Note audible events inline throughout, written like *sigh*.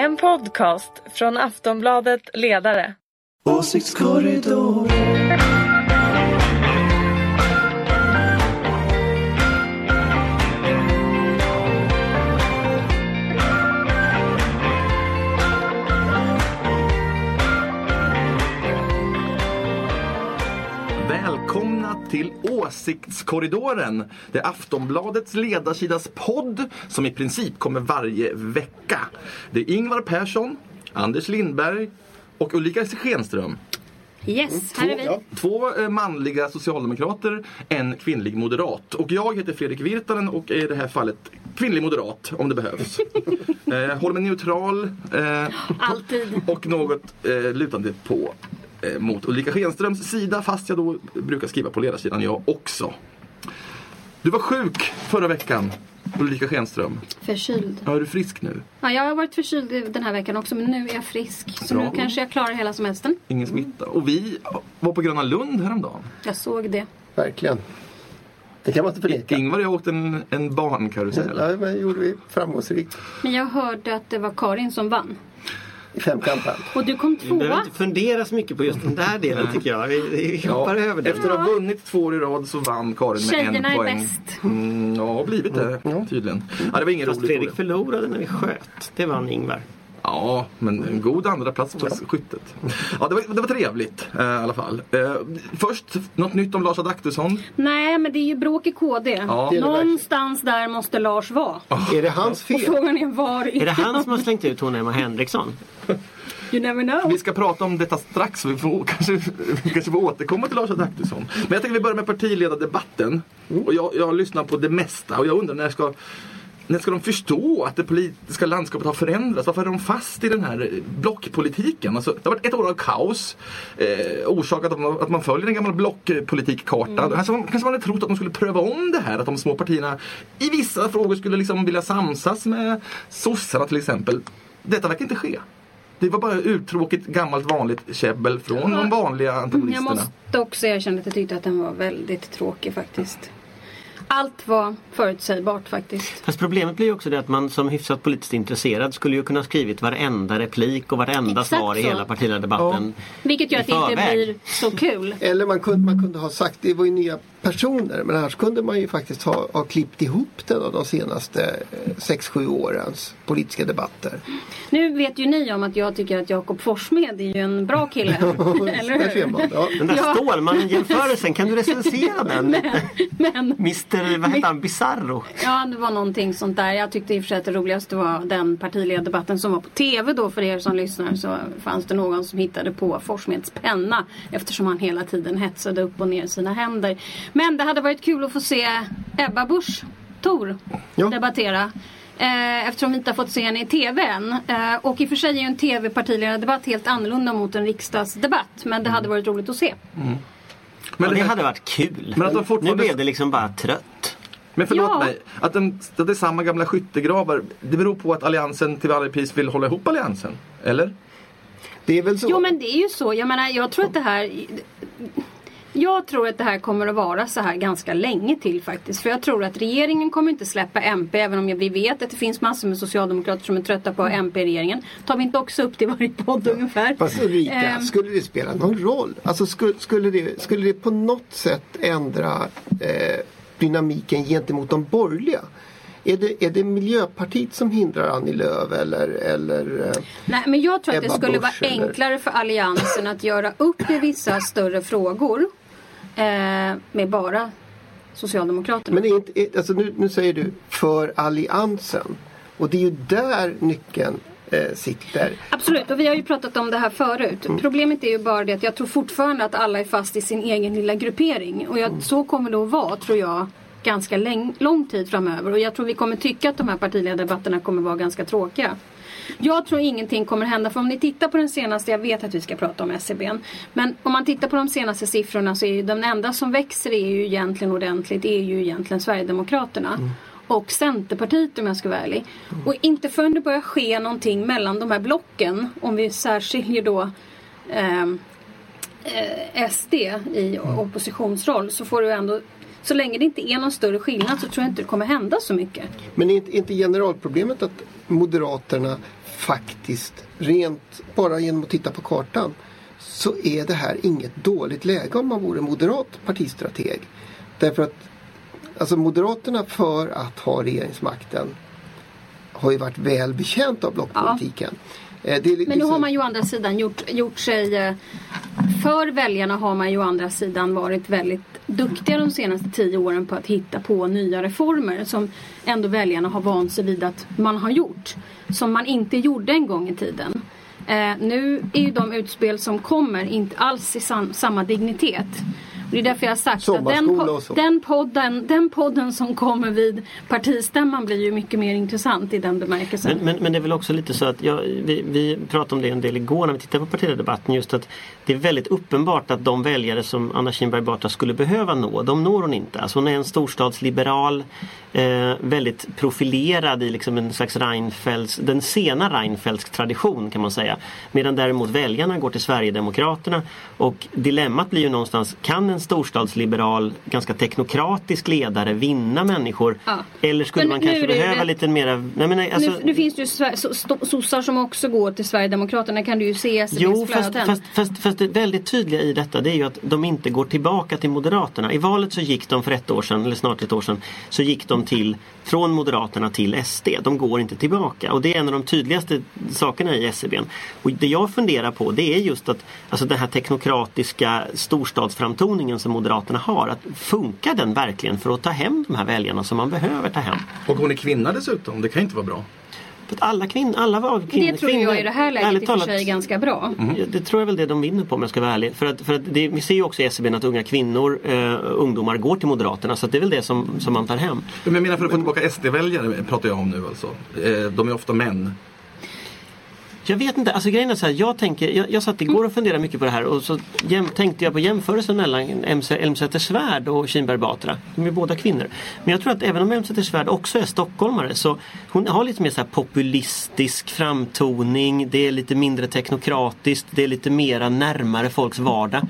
En podcast från Aftonbladet Ledare. Åsiktskorridor. Åsiktskorridoren. Det är Aftonbladets ledarsidas podd som i princip kommer varje vecka. Det är Ingvar Persson, Anders Lindberg och Ulrika Schenström. Yes, här är vi. Två, två eh, manliga socialdemokrater, en kvinnlig moderat. Och jag heter Fredrik Virtanen och är i det här fallet kvinnlig moderat om det behövs. *laughs* eh, håller mig neutral eh, Alltid. och något eh, lutande på mot Ulrika Schenströms sida fast jag då brukar skriva på ledarsidan jag också. Du var sjuk förra veckan, Ulrika Schenström. Förkyld. Ja, är du frisk nu? Ja, jag har varit förkyld den här veckan också men nu är jag frisk. Så Bra. nu kanske jag klarar hela semestern. Ingen smitta. Och vi var på Gröna Lund häromdagen. Jag såg det. Verkligen. Det kan man inte förneka. Ingvar och jag åkte en, en barnkarusell. Ja, men det gjorde vi framgångsrikt. Men jag hörde att det var Karin som vann. I femkanten. Och du kom Vi behöver tvåa. inte fundera så mycket på just den där delen tycker jag. Vi, vi hoppar över det. Efter att ha vunnit två år i rad så vann Karin med Tjejerna en är poäng. bäst. Mm, ja, blivit det tydligen. Ja, det var ingen Fast rolig Fredrik fråga. förlorade när vi sköt. Det vann Ingvar. Ja, men en god andra plats på skyttet. Ja, det var, det var trevligt eh, i alla fall. Eh, först, något nytt om Lars Adaktusson. Nej, men det är ju bråk i KD. Ja. Någonstans där måste Lars vara. *laughs* Är det hans Och fel? frågan är var. Är det han som har slängt ut hon Emma Henriksson? *laughs* You never know. Vi ska prata om detta strax, så vi får, *laughs* kanske, vi kanske får återkomma till Lars Adaktusson. Men jag tänker vi börjar med partiledardebatten. Och jag, jag har lyssnat på det mesta och jag undrar när ska när ska de förstå att det politiska landskapet har förändrats? Varför är de fast i den här blockpolitiken? Alltså, det har varit ett år av kaos eh, orsakat av att man följer en gammal blockpolitikkarta. Mm. Alltså, man- kanske man hade trott att de skulle pröva om det här, att de små partierna i vissa frågor skulle liksom vilja samsas med sossarna till exempel. Detta verkar inte ske. Det var bara uttråkigt gammalt vanligt käbbel från de vanliga Jag antagonisterna. måste också erkänna att jag tyckte att den var väldigt tråkig faktiskt. Allt var förutsägbart faktiskt. Fast problemet blir ju också det att man som hyfsat politiskt intresserad skulle ju kunna ha skrivit varenda replik och varenda Exakt svar i så. hela partiledardebatten. Vilket gör att det inte blir så kul. *laughs* Eller man kunde, man kunde ha sagt, det var ju nya personer, men annars kunde man ju faktiskt ha, ha klippt ihop den av de senaste 6-7 årens politiska debatter. Nu vet ju ni om att jag tycker att Jakob Forssmed är ju en bra kille. *laughs* Eller hur? man. Ja. Den där Ja. Stålmannen-jämförelsen, kan du recensera den? *laughs* Men Mr, vad heter han, Bizarro? ja, det var någonting sånt där. Jag tyckte i och för sig att det roligaste var den partiledardebatten som var på TV då för er som lyssnar. Så fanns det någon som hittade på Forssmeds penna eftersom han hela tiden hetsade upp och ner sina händer. Men det hade varit kul att få se Ebba Busch Thor Ja. debattera. Eh, eftersom vi inte har fått se henne i TV än. Eh, och i och för sig är ju en TV-partiledardebatt helt annorlunda mot en riksdagsdebatt. Men det hade varit roligt att se. Men, Ja, det det hade varit kul. Men att de Nu fortfarande- blev det liksom bara trött. men förlåt Ja. mig, att, den, att det är samma gamla skyttegravar, det beror på att Alliansen till varje pris vill hålla ihop Alliansen? Eller? Det är väl så. Jo men det är ju så. Jag menar jag tror att det här jag tror att det här kommer att vara så här ganska länge till faktiskt. För jag tror att regeringen kommer inte släppa MP även om vi vet att det finns massor med socialdemokrater som är trötta på MP i regeringen. Tar vi inte också upp det i varje podd ungefär? Fast Ulrika, Ehm. skulle det spela någon roll? Alltså skulle, skulle, det, skulle det på något sätt ändra eh, dynamiken gentemot de borgerliga? Är det, är det Miljöpartiet som hindrar Annie Lööf eller, eller eh, Nej, men jag tror att det skulle vara Busch eller- enklare för Alliansen att göra upp i vissa större frågor eh, med bara Socialdemokraterna. Men inte, alltså nu, nu säger du för alliansen. Och det är ju där nyckeln eh, sitter. Absolut, och vi har ju pratat om det här förut. Mm. Problemet är ju bara det att jag tror fortfarande att alla är fast i sin egen lilla gruppering. Och Mm. jag, så kommer det att vara, tror jag, ganska lång tid framöver. Och jag tror vi kommer tycka att de här partiledardebatterna kommer vara ganska tråkiga. Jag tror ingenting kommer hända för om ni tittar på den senaste, jag vet att vi ska prata om SCB. Men om man tittar på de senaste siffrorna så är ju de enda som växer är ju egentligen ordentligt är ju egentligen Sverigedemokraterna. Och Centerpartiet om jag ska vara ärlig. Och inte förrän det börjar ske någonting mellan de här blocken, om vi särskiljer då ehm, eh, SD i oppositionsroll så får du ändå så länge det inte är någon större skillnad så tror jag inte det kommer hända så mycket. Men är inte, är inte generalproblemet att Moderaterna faktiskt rent bara genom att titta på kartan så är det här inget dåligt läge om man vore moderat partistrateg. Därför att alltså Moderaterna för att ha regeringsmakten har ju varit väl betjänt av blockpolitiken. Ja det är li- Men nu har man ju å andra sidan gjort, gjort sig... eh, För väljarna har man ju å andra sidan varit väldigt duktiga de senaste tio åren på att hitta på nya reformer som ändå väljarna har vant sig vid att man har gjort. Som man inte gjorde en gång i tiden. Eh, nu är ju de utspel som kommer inte alls i sam, samma dignitet. Det är därför jag har sagt att den, po- den, podden, den podden som kommer vid partistämman blir ju mycket mer intressant i den bemärkelsen. Men, men, men det är väl också lite så att ja, vi, vi pratade om det en del igår när vi tittade på partiledardebatten just att det är väldigt uppenbart att de väljare som Anna Kinberg Batra skulle behöva nå, de når hon inte. Alltså hon är en storstadsliberal, eh, väldigt profilerad i liksom en slags Reinfeldts, den sena Reinfeldtsk tradition kan man säga. Medan däremot väljarna går till Sverigedemokraterna och dilemmat blir ju någonstans, kan en storstadsliberal, ganska teknokratisk ledare vinna människor? Ja. Eller skulle Men man kanske det behöva rätt- lite mera... Nej, men, alltså, nu, nu finns det ju sossar som också går till Sverigedemokraterna kan du ju se Jo, fast, fast, fast, fast det väldigt tydliga i detta det är ju att de inte går tillbaka till Moderaterna. I valet så gick de för ett år sedan, eller snart ett år sedan, så gick de till, från Moderaterna till SD. De går inte tillbaka och det är en av de tydligaste sakerna i SCB. Och det jag funderar på det är just att alltså den här teknokratiska storstadsframtoningen som Moderaterna har, att funkar den verkligen för att ta hem de här väljarna som man behöver ta hem? Och hon är kvinna dessutom, det kan inte vara bra. För att alla kvinnor, alla var kvinnor, det tror kvinnor, jag i det här läget i och för sig är ganska bra. Ja, Det tror jag väl det de vinner på om jag ska vara ärlig. För att, för att det, vi ser ju också i SCB att unga kvinnor, eh, ungdomar går till Moderaterna så att det är väl det som, som man tar hem. Men jag menar för att få tillbaka SD-väljare pratar jag om nu alltså. Eh, De är ofta män. Jag vet inte, alltså grejen är så här, jag, tänker, jag, jag satt igår och funderade mycket på det här och så jäm, tänkte jag på jämförelsen mellan Elmsäter-Svärd och Kinberg Batra. De är båda kvinnor. Men jag tror att även om Elmsäter-Svärd också är stockholmare så hon har lite mer så här populistisk framtoning. Det är lite mindre teknokratiskt. Det är lite mera närmare folks vardag.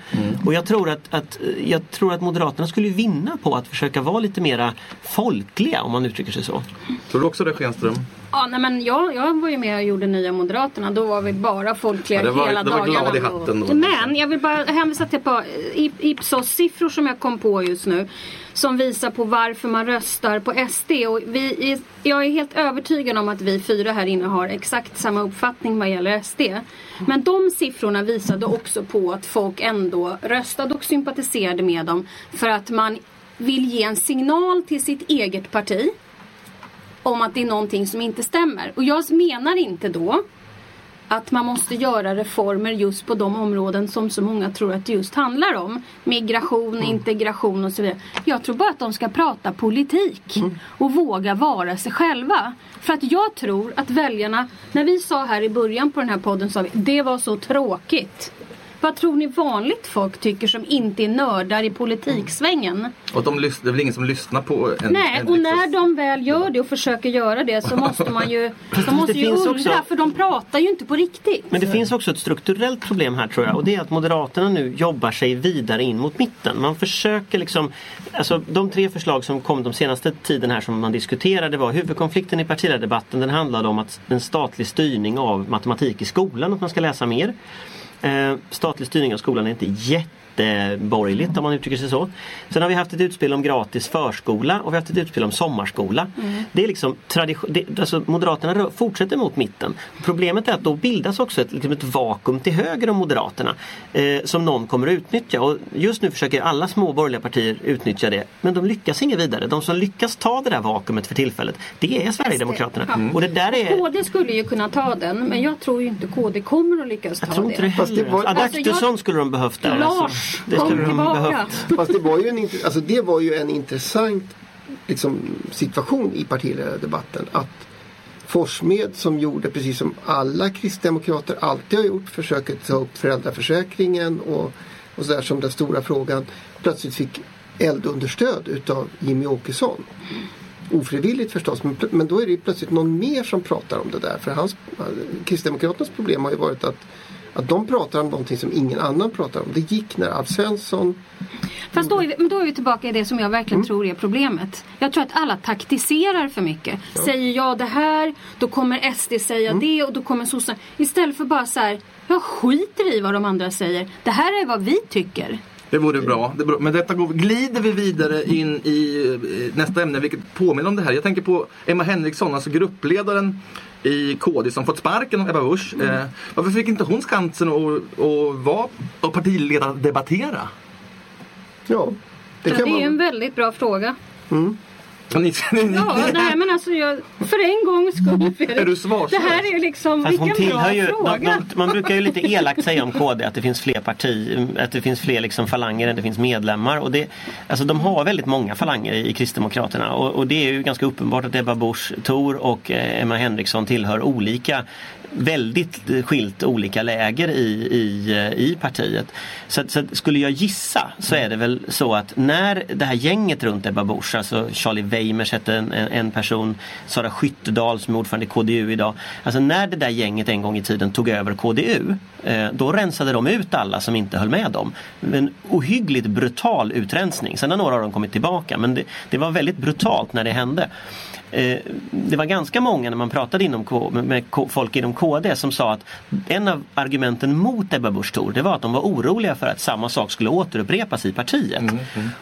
Och jag tror att, att, jag tror att Moderaterna skulle vinna på att försöka vara lite mera folkliga om man uttrycker sig så. Tror du också det Schenström? Ja, nej, men jag, jag var ju med och gjorde Nya Moderaterna. Då var vi bara folkliga Ja, var- hela det var dagarna. glad i hatten då. Men jag vill bara hänvisa till ett par Ipsos-siffror som jag kom på just nu. Som visar på varför man röstar på SD. Och vi, är- jag är helt övertygad om att vi fyra här inne har exakt samma uppfattning vad gäller SD. Men de siffrorna visade också på att folk ändå röstade och sympatiserade med dem. För att man vill ge en signal till sitt eget parti om att det är någonting som inte stämmer. Och jag menar inte då att man måste göra reformer just på de områden som så många tror att det just handlar om. Migration, integration och så vidare. Jag tror bara att de ska prata politik och våga vara sig själva. För att jag tror att väljarna, när vi sa här i början på den här podden, sa vi det var så tråkigt. Vad tror ni vanligt folk tycker som inte är nördar i politiksvängen? Och de det är väl ingen som lyssnar på en Nej, en och när riksdags- de väl gör det och försöker göra det så måste man ju, *laughs* de måste det ju finns undra också- för de pratar ju inte på riktigt. Men det finns också ett strukturellt problem här tror jag och det är att Moderaterna nu jobbar sig vidare in mot mitten. Man försöker liksom, alltså de tre förslag som kom de senaste tiden här som man diskuterade var huvudkonflikten i partiledardebatten den handlade om att en statlig styrning av matematik i skolan, att man ska läsa mer. Eh, statlig styrning av skolan är inte jätteborgerligt om man uttrycker sig så. Sen har vi haft ett utspel om gratis förskola och vi har haft ett utspel om sommarskola. Det är liksom tradition, det, alltså Moderaterna fortsätter mot mitten. Problemet är att då bildas också ett, liksom ett vakuum till höger om Moderaterna eh, som någon kommer att utnyttja. Och just nu försöker alla små borgerliga partier utnyttja det. Men de lyckas inget vidare. De som lyckas ta det där vakuumet för tillfället det är Sverigedemokraterna. Ja. Och det där är... KD skulle ju kunna ta den men jag tror ju inte KD kommer att lyckas ta Jag tror inte det det. Fast det heller. var- Adaktusson Alltså, jag- skulle de behövt där. Lars, alltså. Det skulle de behövt. *laughs* Fast det var ju en, alltså det var ju en intressant liksom, situation i partiledardebatten. Att Forsmed som gjorde precis som alla kristdemokrater alltid har gjort, försöker ta upp föräldraförsäkringen och, och sådär som den stora frågan, plötsligt fick eldunderstöd utav Jimmy Åkesson. Ofrivilligt förstås, men, men då är det ju plötsligt någon mer som pratar om det där. För hans, Kristdemokraternas problem har ju varit att att de pratar om någonting som ingen annan pratar om. Det gick när Alf Svensson Fast då är, vi, men då är vi tillbaka i det som jag Mm. verkligen tror är problemet. Jag tror att alla taktiserar för mycket. Säger jag det här, då kommer SD säga Mm. det och då kommer sossarna. Istället för bara så här, jag skiter i vad de andra säger. Det här är vad vi tycker. Det vore bra. Det är bra. Men detta går, glider vi vidare in i eh, nästa ämne, vilket påminner om det här. Jag tänker på Emma Henriksson, alltså gruppledaren i KD som fått sparken av Ebba Busch. Eh, varför fick inte hon chansen att, att vara och partiledardebattera? Ja, det Ja, kan det är man. en väldigt bra fråga. Ni, *laughs* Ja, nej men alltså jag, för en gångs skull *laughs* Fredrik. Är du svarslös? Det här är liksom, Fast vilken bra ju, fråga. de, de, man brukar ju lite elakt säga om KD att det finns fler parti, att det finns fler liksom falanger än det finns medlemmar. Och det, alltså de har väldigt många falanger i, i Kristdemokraterna och, och det är ju ganska uppenbart att Ebba Busch Thor och eh, Emma Henriksson tillhör olika väldigt skilt olika läger i, i, i partiet. Så, så skulle jag gissa så är det väl så att när det här gänget runt Ebba Busch, alltså Charlie Weimers hette en, en en person, Sara Skyttedal som är ordförande i KDU idag. Alltså när det där gänget en gång i tiden tog över KDU, eh, då rensade de ut alla som inte höll med dem. En ohyggligt brutal utrensning. Sen har några av dem kommit tillbaka men det, det var väldigt brutalt när det hände. Eh, det var ganska många när man pratade inom K, med, folk inom KD som sa att en av argumenten mot Ebba Busch Thor det var att de var oroliga för att samma sak skulle återupprepas i partiet.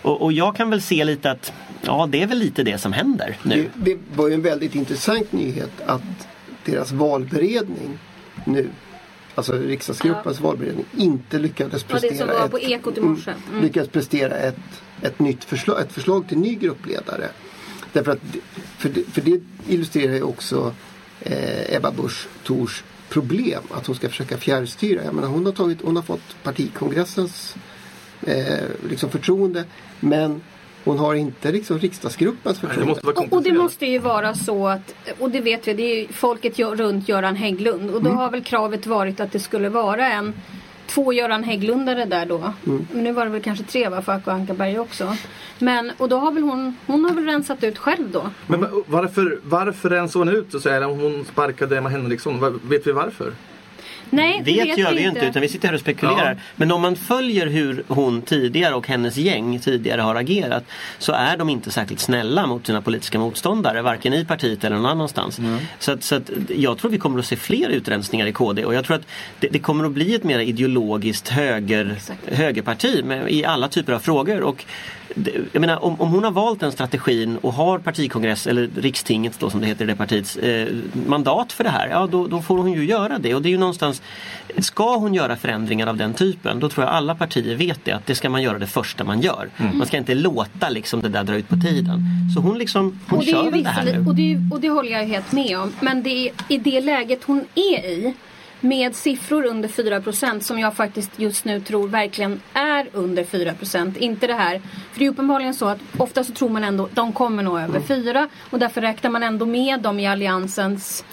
Och, och jag kan väl se lite att ja det är väl lite det som händer nu. Det, det var ju en väldigt intressant nyhet att deras valberedning nu, alltså riksdagsgruppens valberedning, inte lyckades Ja, det prestera var ett, på Ekot i morse. Mm. lyckades prestera ett, ett nytt förslag, ett förslag till ny gruppledare. Därför att, för det, för det illustrerar ju också eh, Ebba Busch Thors problem att hon ska försöka fjärrstyra. Jag menar, hon, har tagit, hon har fått partikongressens eh, liksom förtroende men hon har inte liksom riksdagsgruppens det förtroende. måste vara Och, och det måste ju vara så att, och det vet vi, det är ju folket gör, runt Göran Hägglund. Och då har väl kravet varit att det skulle vara en Två Göran Hägglundare där då. Men nu var det väl kanske tre va, för Acko Ankarberg också. Men, och då har väl hon, hon har väl rensat ut själv då. Men va- varför, varför rensade hon ut så att säga, när hon sparkade Emma Henriksson? Vet vi varför? Nej, det Vet, vet gör vi ju inte. utan vi sitter här och spekulerar. Ja. Men om man följer hur hon tidigare och hennes gäng tidigare har agerat så är de inte särskilt snälla mot sina politiska motståndare varken i partiet eller någon annanstans. Så, att, så att jag tror vi kommer att se fler utrensningar i KD och jag tror att det, det kommer att bli ett mer ideologiskt höger, Exakt. högerparti med, i alla typer av frågor. Och jag menar, om, om hon har valt den strategin och har partikongress eller rikstinget då som det heter i det partiets eh, mandat för det här, ja då, då får hon ju göra det. Och det är ju någonstans, ska hon göra förändringar av den typen, då tror jag alla partier vet det, att det ska man göra det första man gör. Man ska inte låta liksom det där dra ut på tiden. Så hon liksom, hon Och det, är kör ju väl det här nu. och, det och det håller jag ju helt med om. Men det är i det läget hon är i med siffror under 4% som jag faktiskt just nu tror verkligen är under 4% Inte det här. För det är uppenbarligen så att ofta så tror man ändå de kommer nå över 4 och därför räknar man ändå med dem i alliansens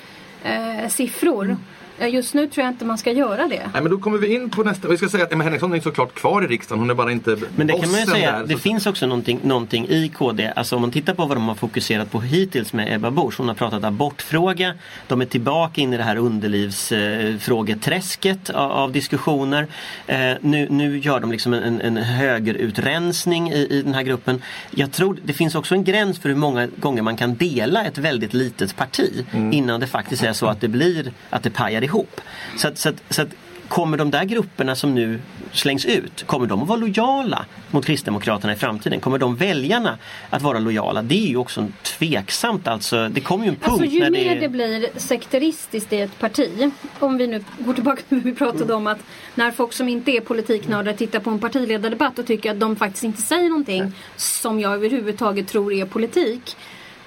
eh, siffror. Eh, Just nu tror jag inte man ska göra det. Nej men då kommer vi in på nästa. Vi ska säga att Emma Henriksson är såklart kvar i riksdagen. Hon är bara inte Men det kan man ju säga, där, det så- finns också någonting, någonting i KD. Alltså om man tittar på vad de har fokuserat på hittills med Ebba Busch. Hon har pratat abortfråga. De är tillbaka in i det här underlivsfrågeträsket av, av diskussioner. Eh, nu, nu gör de liksom en, en högerutrensning i, i den här gruppen. Jag tror det finns också en gräns för hur många gånger man kan dela ett väldigt litet parti innan det faktiskt är så att det blir att det pajar ihop. Så att, så att, så att Kommer de där grupperna som nu slängs ut, kommer de att vara lojala mot Kristdemokraterna i framtiden? Kommer de väljarna att vara lojala? Det är ju också tveksamt alltså. Det kommer ju en punkt Alltså ju när mer det... det blir sekteristiskt i ett parti. Om vi nu går tillbaka till det vi pratade om att när folk som inte är politiknördar tittar på en partiledardebatt och tycker att de faktiskt inte säger någonting som jag överhuvudtaget tror är politik.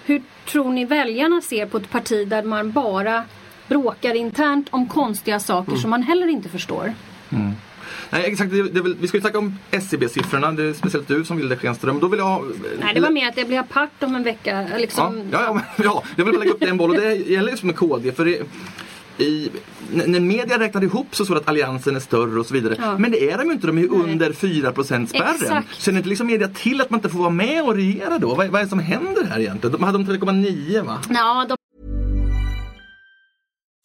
Hur tror ni väljarna ser på ett parti där man bara bråkar internt om konstiga saker som man heller inte förstår? Nej exakt, det, det vi ska ju snacka om SCB-siffrorna. Det är speciellt du som vill det Schenström. Då vill jag ha... Nej det var mer att det blir apart om en vecka. Ja, Liksom, ja, ja, men- *laughs* ja, jag vill bara lägga upp den boll och det gäller just med KD. För det, i, när media räknade ihop så står det att alliansen är större och så vidare. Ja. Men det är de ju inte, de är ju under 4% spärren. Exakt. Känner inte liksom media till att man inte får vara med och regera då? Vad, vad är det som händer här egentligen? De hade de 3,9 va? Ja, de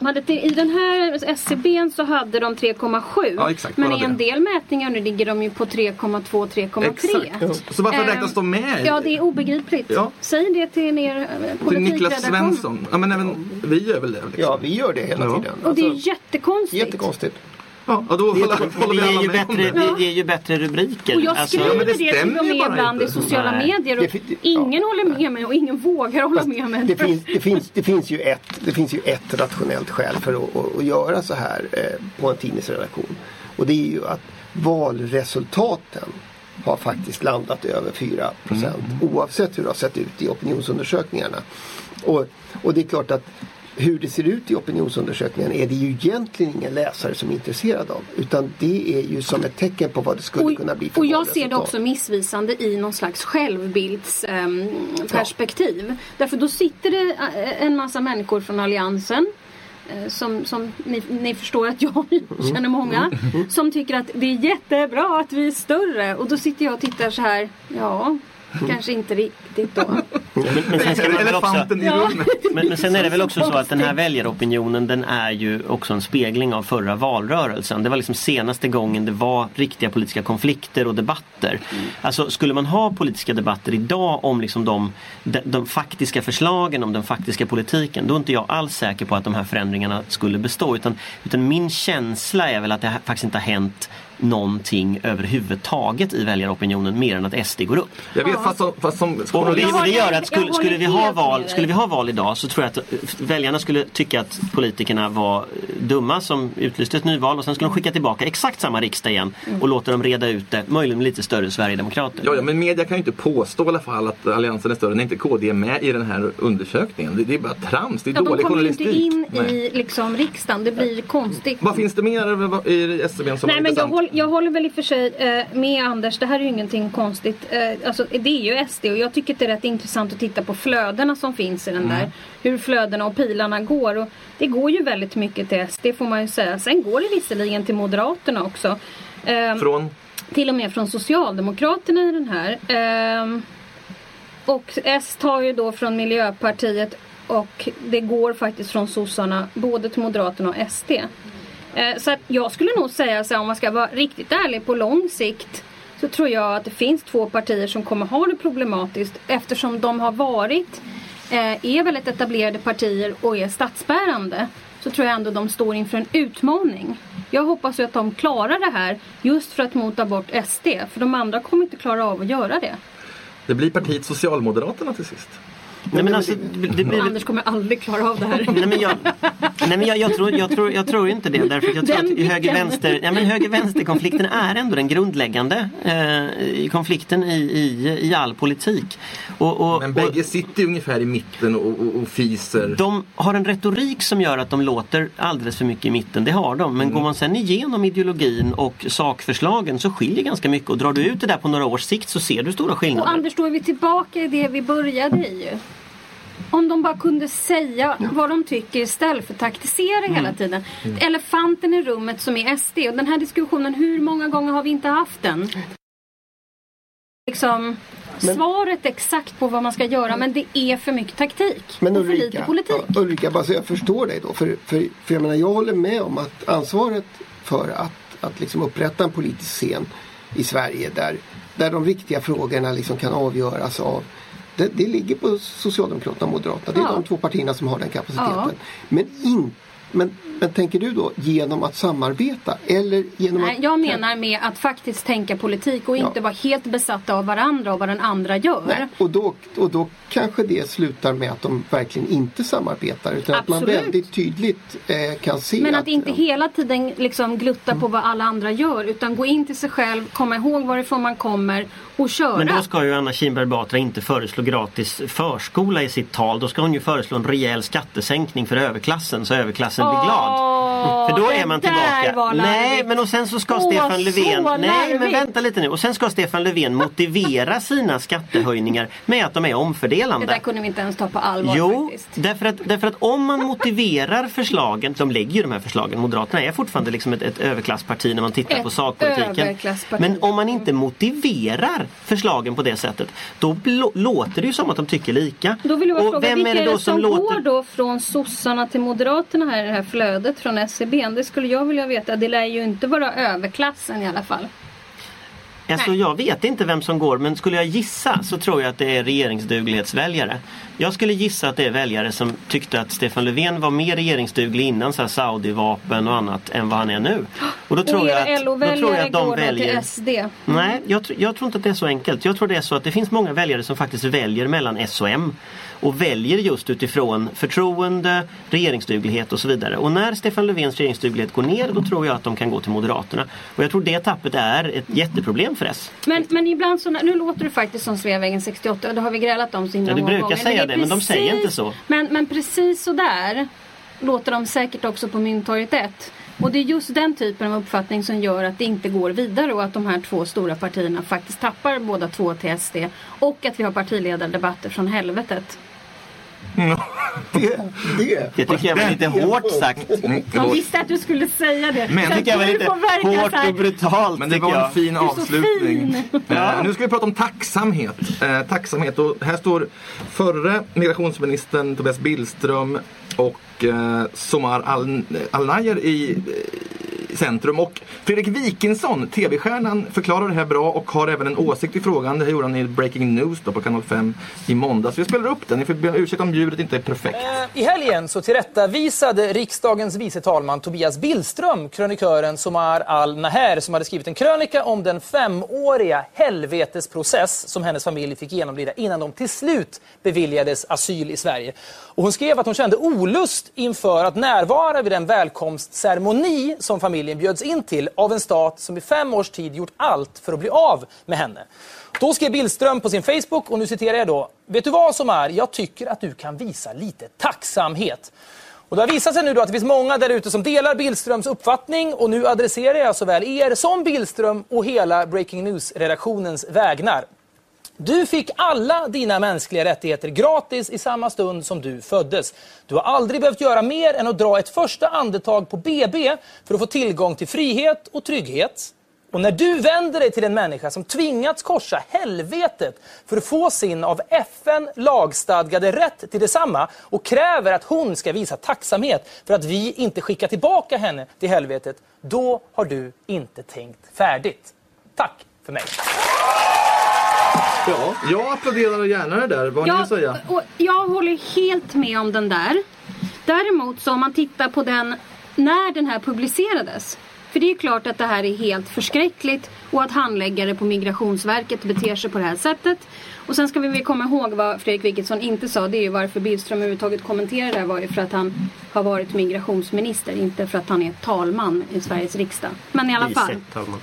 De hade till, I den här SCB så hade de 3,7. Ja, exakt, men i en det. del mätningar nu ligger de ju på 3,2-3,3. Exakt. Så varför Ehm, räknas de med? Ja, det är obegripligt. Ja. Säg det till er eh, Till Niklas. Svensson. Ja, men även vi gör väl det. Liksom. Ja, vi gör det hela Ja. tiden. Och det är Alltså, jättekonstigt. jättekonstigt. Ja, då Det är håller, vi alla ju med om bättre, det. det ger ju bättre rubriker. Och jag Alltså- skriver Ja, men det det, till och med ibland i inte. sociala Nej. medier och Det ingen håller med mig och ingen vågar hålla med mig. Det finns, det, finns, det, finns ju ett, det finns ju ett rationellt skäl för att, att, att göra så här eh, på en tidningsredaktion. Och det är ju att valresultaten har faktiskt landat över 4 procent oavsett hur det har sett ut i opinionsundersökningarna. Och, och det är klart att hur det ser ut i opinionsundersökningarna är det ju egentligen ingen läsare som är intresserad av. Utan det är ju som ett tecken på vad det skulle kunna bli för och jag ser det också missvisande i någon slags självbildsperspektiv. perspektiv. Därför då sitter det eh, en massa människor från Alliansen eh, som, som ni, ni förstår att jag *laughs* känner många. Som tycker att det är jättebra att vi är större. Och då sitter jag och tittar så här. Ja, kanske inte riktigt då. Men, men sen ska man väl också... Ja. *laughs* Men, men sen är det väl också så att den här väljaropinionen den är ju också en spegling av förra valrörelsen. Det var liksom senaste gången det var riktiga politiska konflikter och debatter. Alltså skulle man ha politiska debatter idag om liksom de, de, de faktiska förslagen, om den faktiska politiken, då är inte jag alls säker på att de här förändringarna skulle bestå. Utan, utan min känsla är väl att det faktiskt inte har hänt någonting överhuvudtaget i väljaropinionen mer än att SD går upp. Jag vet, fast som... Fast som Och det, det gör att skulle, skulle, vi ha val, skulle vi ha val idag så tror jag att eh, väljarna skulle tycka att politikerna var dumma som utlyste ett nyval och sen skulle de skicka tillbaka exakt samma riksdag igen Mm. och låta dem reda ut det, möjligen med lite större Sverigedemokrater. Ja, ja, men media kan ju inte påstå i alla fall att Alliansen är större när inte KD är med i den här undersökningen. Det, det är bara trams, det är Ja, de dålig kommer ju journalistik. inte in Nej. i liksom, riksdagen. Det blir konstigt. Vad finns det mer i SCB som Nej var men jag, intressant? Håller, jag håller väl i och för sig eh, med Anders. Det här är ju ingenting konstigt. Eh, alltså, det är ju SD och jag tycker att det är rätt intressant att titta på flödena som finns i den där. Hur flödena och pilarna går. Och det går ju väldigt mycket till SD får man ju säga. Sen går det visserligen till Moderaterna också. Eh, Från? till och med från Socialdemokraterna i den här. Och S tar ju då från Miljöpartiet och det går faktiskt från sossarna både till Moderaterna och SD. Eh, så att jag skulle nog säga så här, om man ska vara riktigt ärlig på lång sikt så tror jag att det finns två partier som kommer ha det problematiskt eftersom de har varit, eh, är väldigt etablerade partier och är statsbärande. Så tror jag ändå de står inför en utmaning. Jag hoppas ju att de klarar det här just för att mota bort SD. För de andra kommer inte klara av att göra det. Det blir partiet Socialmoderaterna till sist. Nej, men alltså, det, blir, Anders kommer aldrig klara av det här. Nej men, jag, nej, men jag, jag, tror, jag, tror, jag tror inte det. Därför att jag tror Den att höger blicken. vänster, ja, men höger vänster konflikten är ändå den grundläggande eh, konflikten i, i, i all politik. Och, och, Men och, bägge sitter ju ungefär i mitten och, och, och fiser. de har en retorik som gör att de låter alldeles för mycket i mitten, det har de. Men går man sen igenom ideologin och sakförslagen så skiljer ganska mycket. Och drar du ut det där på några års sikt så ser du stora skillnader. Och Anders, då är vi tillbaka i det vi började i ju. Om de bara kunde säga vad de tycker istället för att taktisera hela tiden. Elefanten i rummet som är SD och den här diskussionen, hur många gånger har vi inte haft den? Liksom, svaret exakt på vad man ska göra men det är för mycket taktik Men och för lite Ulrika, politik. ja, Ulrika bara så jag förstår dig då. För, för, för jag menar jag håller med om att ansvaret för att, att liksom upprätta en politisk scen i Sverige där, där de riktiga frågorna liksom kan avgöras av det, det ligger på Socialdemokraterna och Moderaterna. Det är Ja. de två partierna som har den kapaciteten. Ja. Men, in, men men tänker du då genom att samarbeta eller genom Nej, att... jag menar med att faktiskt tänka politik och inte Ja. vara helt besatta av varandra och vad den andra gör. Nej, och, då, och då kanske det slutar med att de verkligen inte samarbetar utan att man Absolut. väldigt tydligt eh, kan se Men att inte ja, hela tiden liksom glutta Mm. på vad alla andra gör utan gå in till sig själv, komma ihåg varifrån man kommer och köra. Men då ska ju Anna Kinberg Batra inte föreslå gratis förskola i sitt tal. Då ska hon ju föreslå en rejäl skattesänkning för överklassen så överklassen blir glad. Åh, För då det är man tillbaka. Nej, men och sen så ska Åh, Stefan Löfven... Nej, men vänta lite nu. Och sen ska Stefan Löfven motivera *laughs* sina skattehöjningar med att de är Det omfördelande. där kunde vi inte ens ta på allvar Jo, faktiskt. därför att, därför att om man motiverar förslagen, de lägger ju de här förslagen, Moderaterna är fortfarande liksom ett, ett överklassparti när man tittar Ett på sakpolitiken. Men om man inte motiverar förslagen på det sättet, då låter det ju som att de tycker lika. Då vill jag Och fråga, vem vilka är det då som, låter... går då från sossarna till moderaterna här i det här flödet från SCB? Det skulle jag vilja veta. Det lär ju inte vara överklassen i alla fall. Alltså, Nej. jag vet inte vem som går men skulle jag gissa så tror jag att det är regeringsduglighetsväljare. Jag skulle gissa att det är väljare som tyckte att Stefan Löfven var mer regeringsduglig innan så här Saudi-vapen och annat än vad han är nu. Och då tror och jag att, då tror jag att de väljer... till SD. Nej, jag, tr- jag tror inte att det är så enkelt. Jag tror det är så att det finns många väljare som faktiskt väljer mellan S och M. Och väljer just utifrån förtroende, regeringsduglighet och så vidare. Och när Stefan Löfvens regeringsduglighet går ner då tror jag att de kan gå till Moderaterna. Och jag tror det tappet är ett jätteproblem för S. Men, men ibland så, nu låter det faktiskt som Sveavägen 68 och det har vi grälat om så himla Ja, du många brukar gånger. säga det, men de säger inte så. Men, men precis så där låter de säkert också på Mynttorget 1. Och det är just den typen av uppfattning som gör att det inte går vidare och att de här två stora partierna faktiskt tappar båda två till SD. Och att vi har partiledardebatter från helvetet. Det, det. Det tycker jag var lite hårt sagt. Mm, Man förlåt. visste att du skulle säga det. Men Så tycker jag var lite hårt och brutalt Men det var en jag. fin avslutning. fin. *laughs* Eh, nu ska vi prata om tacksamhet. Eh, tacksamhet och här står förre migrationsministern Tobias Billström och eh, Somar Al- Al-Najer i, i centrum. Och Fredrik Wikingsson, TV-stjärnan, förklarar det här bra och har även en åsikt i frågan. Det här gjorde han i Breaking News då på kanal 5 i måndags. Vi spelar upp den. Ni får be om ursäkt om ljudet inte är perfekt. Eh, I helgen så tillrättavisade riksdagens vice talman Tobias Billström krönikören Somar Al-Naher som hade skrivit en krönika om den femåriga helvetesprocess som hennes familj fick genomlida innan de till slut beviljades asyl i Sverige. Och hon skrev att hon kände olust inför att närvara vid den välkomstceremoni som familjen bjöds in till av en stat som i fem års tid gjort allt för att bli av med henne. Då skrev Billström på sin Facebook, och nu citerar jag då. Vet du vad som är? Jag tycker att du kan visa lite tacksamhet. Och det har visat sig nu då att det finns många där ute som delar Billströms uppfattning och nu adresserar jag såväl er som Billström och hela Breaking News-redaktionens vägnar. Du fick alla dina mänskliga rättigheter gratis i samma stund som du föddes. Du har aldrig behövt göra mer än att dra ett första andetag på BB för att få tillgång till frihet och trygghet. Och när du vänder dig till en människa som tvingats korsa helvetet för att få sin av FN lagstadgade rätt till detsamma och kräver att hon ska visa tacksamhet för att vi inte skickar tillbaka henne till helvetet, då har du inte tänkt färdigt. Tack för mig. Ja, jag applåderar gärna det där. Vad har ni att säga? och jag håller helt med om den där. Däremot så om man tittar på den när den här publicerades. För det är ju klart att det här är helt förskräckligt och att handläggare på Migrationsverket beter sig på det här sättet. Och sen ska vi väl komma ihåg vad Fredrik Wikingsson inte sa. Det är ju varför Billström överhuvudtaget kommenterar det här var ju för att han har varit migrationsminister. Inte för att han är talman i Sveriges riksdag. Men i alla fall. Vice talman.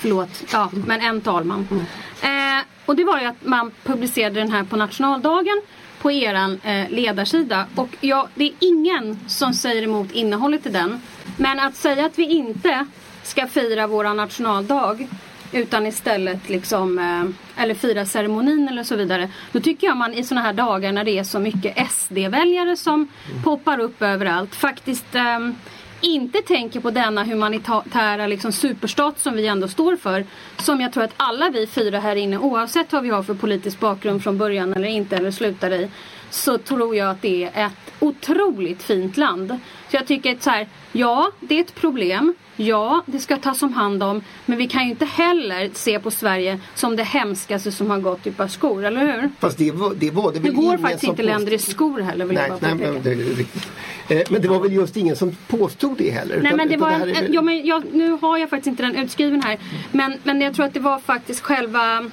Förlåt, ja, men en talman. Eh, och det var ju att man publicerade den här på nationaldagen på eran eh, ledarsida. Och ja, det är ingen som säger emot innehållet i den. Men att säga att vi inte ska fira våra nationaldag utan istället liksom, eh, eller fira ceremonin eller så vidare. Då tycker jag man i såna här dagar när det är så mycket SD-väljare som poppar upp överallt faktiskt ehm, inte tänker på denna humanitära liksom, superstat som vi ändå står för. Som jag tror att alla vi fyra här inne, oavsett vad vi har för politisk bakgrund från början eller inte eller slutar i, så tror jag att det är ett otroligt fint land. Så jag tycker att så här, ja det är ett problem. Ja, det ska tas om hand om. Men vi kan ju inte heller se på Sverige som det hemskaste som har gått i par skor, eller hur? Fast det var det, var det Det går faktiskt inte länder i skor heller vill Nej, jag bara nej men, det. Eh, men det var väl just ingen som påstod det heller. Nej men det var en, ja, men jag, nu har jag faktiskt inte den utskriven här. Men, men jag tror att det var faktiskt själva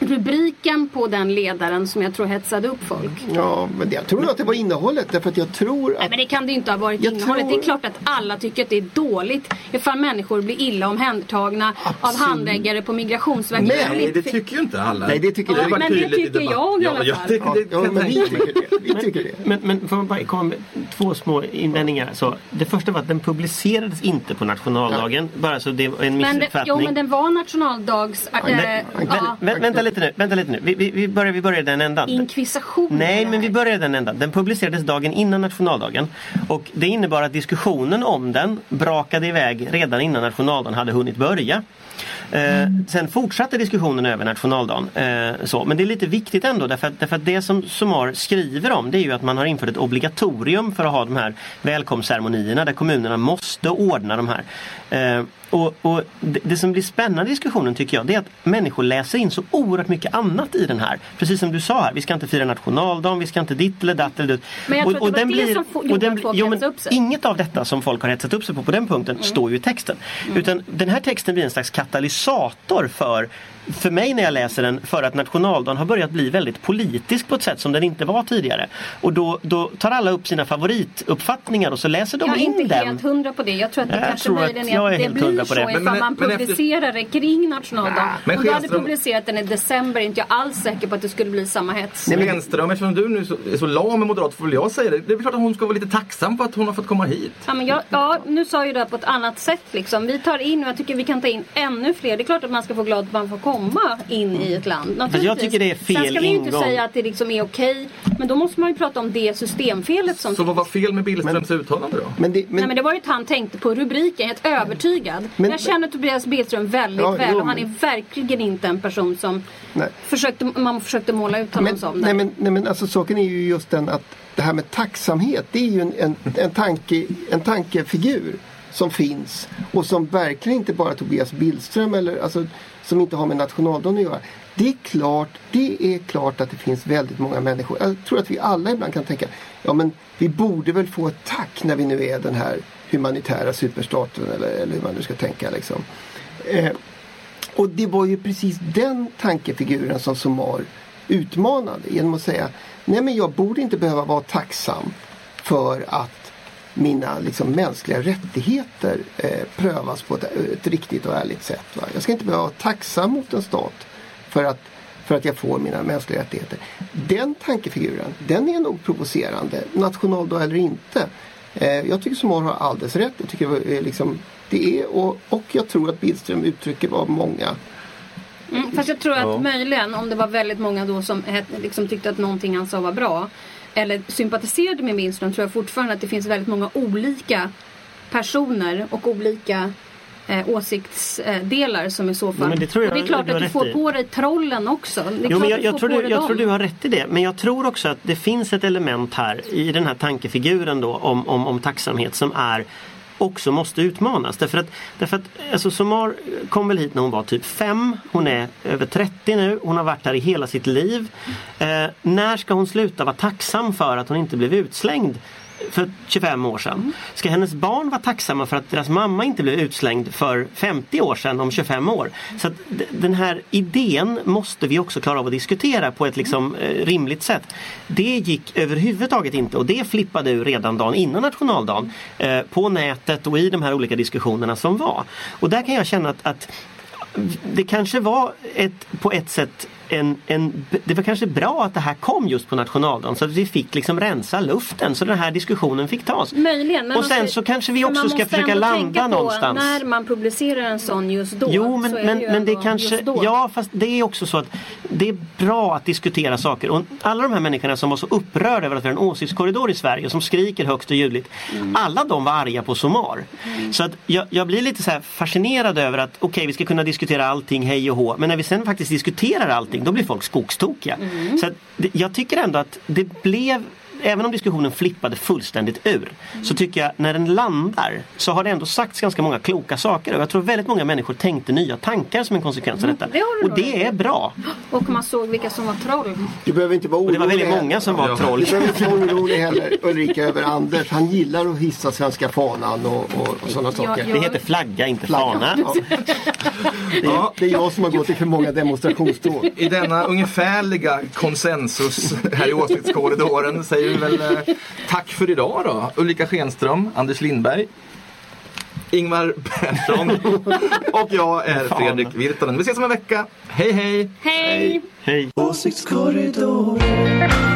rubriken på den ledaren som jag tror hetsade upp folk. Ja, men det, jag tror nog att det var innehållet därför att jag tror Nej att men det kan det ju inte ha varit Jag innehållet. tror- Det är klart att alla tycker att det är dåligt ifall människor blir illa omhändertagna av Absolut. handläggare på Migrationsverket. Men- Det Nej, det tycker ju inte alla. Nej, det tycker jag. varit Men det tycker jag i alla ja, jag fall. tycker ja, det ja, men vi tycker det. Vi tycker det. Men, men får man bara komma med två små invändningar. Så, det första var att den publicerades inte på nationaldagen. Bara så det var en men, det, missuppfattning. jo men den var nationaldags... Äh, nej, nej. ja, Vä- vänta lite nu, vänta lite nu. Vi, vi, vi, börjar, vi börjar den ändan. inkvisition. Nej, men vi börjar den ändan. Den publicerades dagen innan nationaldagen. Och det innebar att diskussionen om den brakade iväg redan innan nationaldagen hade hunnit börja. Eh, sen fortsatte diskussionen över nationaldagen. Eh, så. Men det är lite viktigt ändå därför att, därför att det som Somar skriver om det är ju att man har infört ett obligatorium för att ha de här välkomstceremonierna där kommunerna måste ordna de här. Eh, och, och det, som blir spännande i diskussionen tycker jag det är att människor läser in så oerhört mycket annat i den här. Precis som du sa här, vi ska inte fira nationaldagen, vi ska inte ditt eller datt eller dutt. Men jag tror att det var det som gjorde att folk jo, men upp sig. Inget av detta som folk har hetsat upp sig på på den punkten står ju i texten. Utan den här texten blir en slags katalysator för för mig när jag läser den för att nationaldagen har börjat bli väldigt politisk på ett sätt som den inte var tidigare. Och då, då tar alla upp sina favorituppfattningar och så läser de Jag är in inte den. helt hundra på det. Jag tror att det Jag kanske tror att möjligen jag är är att det helt blir hundra så på det. ifall Men- man men efter- publicerar det kring nationaldagen. Men Om du hade publicerat den i december är inte jag alls säker på att det skulle bli samma hets. Nej, men Enström, eftersom du nu är så, är så lam med moderat får väl jag säga det. Det är klart att hon ska vara lite tacksam för att hon har fått komma hit. Ja, men jag, ja, nu sa ju det på ett annat sätt. Liksom. Vi tar in och jag tycker vi kan ta in ännu fler. Det är klart att man ska få glad att man får komma in i ett land. Naturligtvis. jag tycker det är fel Sen ska vi ju inte ingång. säga att det liksom är okej. Men då måste man ju prata om det systemfelet som Så vad var fel med Billströms uttalande då? Men det, men, Nej men det var ju att han tänkte på rubriken, helt övertygad. Men- jag känner Tobias Billström väldigt Ja, väl jo, och han är men- verkligen inte en person som nej. försökte, man försökte måla ut honom Men, som. nej, men, nej men alltså saken är ju just den att det här med tacksamhet det är ju en, en, en, tanke, en tankefigur som finns och som verkligen inte bara Tobias Billström eller alltså, som inte har med nationaldagen att göra. Det är klart, det är klart att det finns väldigt många människor. Jag tror att vi alla ibland kan tänka, ja men vi borde väl få ett tack när vi nu är den här humanitära superstaten eller, eller hur man nu ska tänka liksom. Eh, och det var ju precis den tankefiguren som Somar utmanade genom att säga Nej men jag borde inte behöva vara tacksam för att mina liksom, mänskliga rättigheter eh, prövas på ett, ett riktigt och ärligt sätt. Va? Jag ska inte behöva vara tacksam mot en stat för att, för att jag får mina mänskliga rättigheter. Den tankefiguren, den är nog provocerande, nationaldag eller inte. Eh, jag tycker Somar har alldeles rätt. Jag tycker är liksom, det är och, och jag tror att Billström uttrycker vad många Mm, fast jag tror att Ja. möjligen om det var väldigt många då som eh, liksom tyckte att någonting han sa var bra. Eller sympatiserade med Billström tror jag fortfarande att det finns väldigt många olika personer och olika eh, åsiktsdelar som i så fall. Ja, det jag det är klart att du får i. på dig trollen också. Jo, men jag, jag, tror du, jag tror du har rätt i det. Men jag tror också att det finns ett element här i den här tankefiguren då om, om, om tacksamhet som är också måste utmanas. Därför att, därför att alltså Somar kom väl hit när hon var typ fem. Hon är över 30 nu. Hon har varit här i hela sitt liv. Eh, när ska hon sluta vara tacksam för att hon inte blev utslängd? För 25 år sedan. Ska hennes barn vara tacksamma för att deras mamma inte blev utslängd för 50 år sedan om 25 år? Så att den här idén måste vi också klara av att diskutera på ett liksom, eh, rimligt sätt. Det gick överhuvudtaget inte och det flippade ur redan dagen innan nationaldagen eh, på nätet och i de här olika diskussionerna som var. Och där kan jag känna att, att det kanske var ett, på ett sätt en, en, det var kanske bra att det här kom just på nationaldagen så att vi fick liksom rensa luften så den här diskussionen fick tas. Möjligen. Och sen man så kanske vi också ska måste försöka landa någonstans. När man publicerar en sån just då. Jo men, så är men, ju men det kanske, ja fast det är också så att det är bra att diskutera saker och alla de här människorna som var så upprörda över att vi har en åsiktskorridor i Sverige som skriker högt och ljudligt. Mm. Alla de var arga på Somar. Så att jag, jag blir lite så fascinerad över att okej vi ska kunna diskutera allting hej och hå men när vi sen faktiskt diskuterar allting. Då blir folk skogstokiga. Mm. Så att, jag tycker ändå att det blev Även om diskussionen flippade fullständigt ur så tycker jag när den landar så har det ändå sagts ganska många kloka saker och jag tror väldigt många människor tänkte nya tankar som en konsekvens av detta. Mm, det och det är bra. Och man såg vilka som var troll. Du behöver inte vara Och orolig. det var väldigt många som var Ja. troll. Du behöver inte vara orolig heller Ulrika över Anders. Han gillar att hissa svenska fanan och, och, och sådana saker. ja. Det heter flagga, inte Flagga. fana. Ja. Det, är, det är jag som har gått i för många demonstrationståg. I denna ungefärliga konsensus här i åsiktskorridoren säger vi väl eh, tack för idag då. Ulrika Schenström, Anders Lindberg, Ingvar Persson *laughs* och jag är. Fredrik Virtanen. Vi ses om en vecka. Hej hej! Hej! Hej. Åsiktskorridoren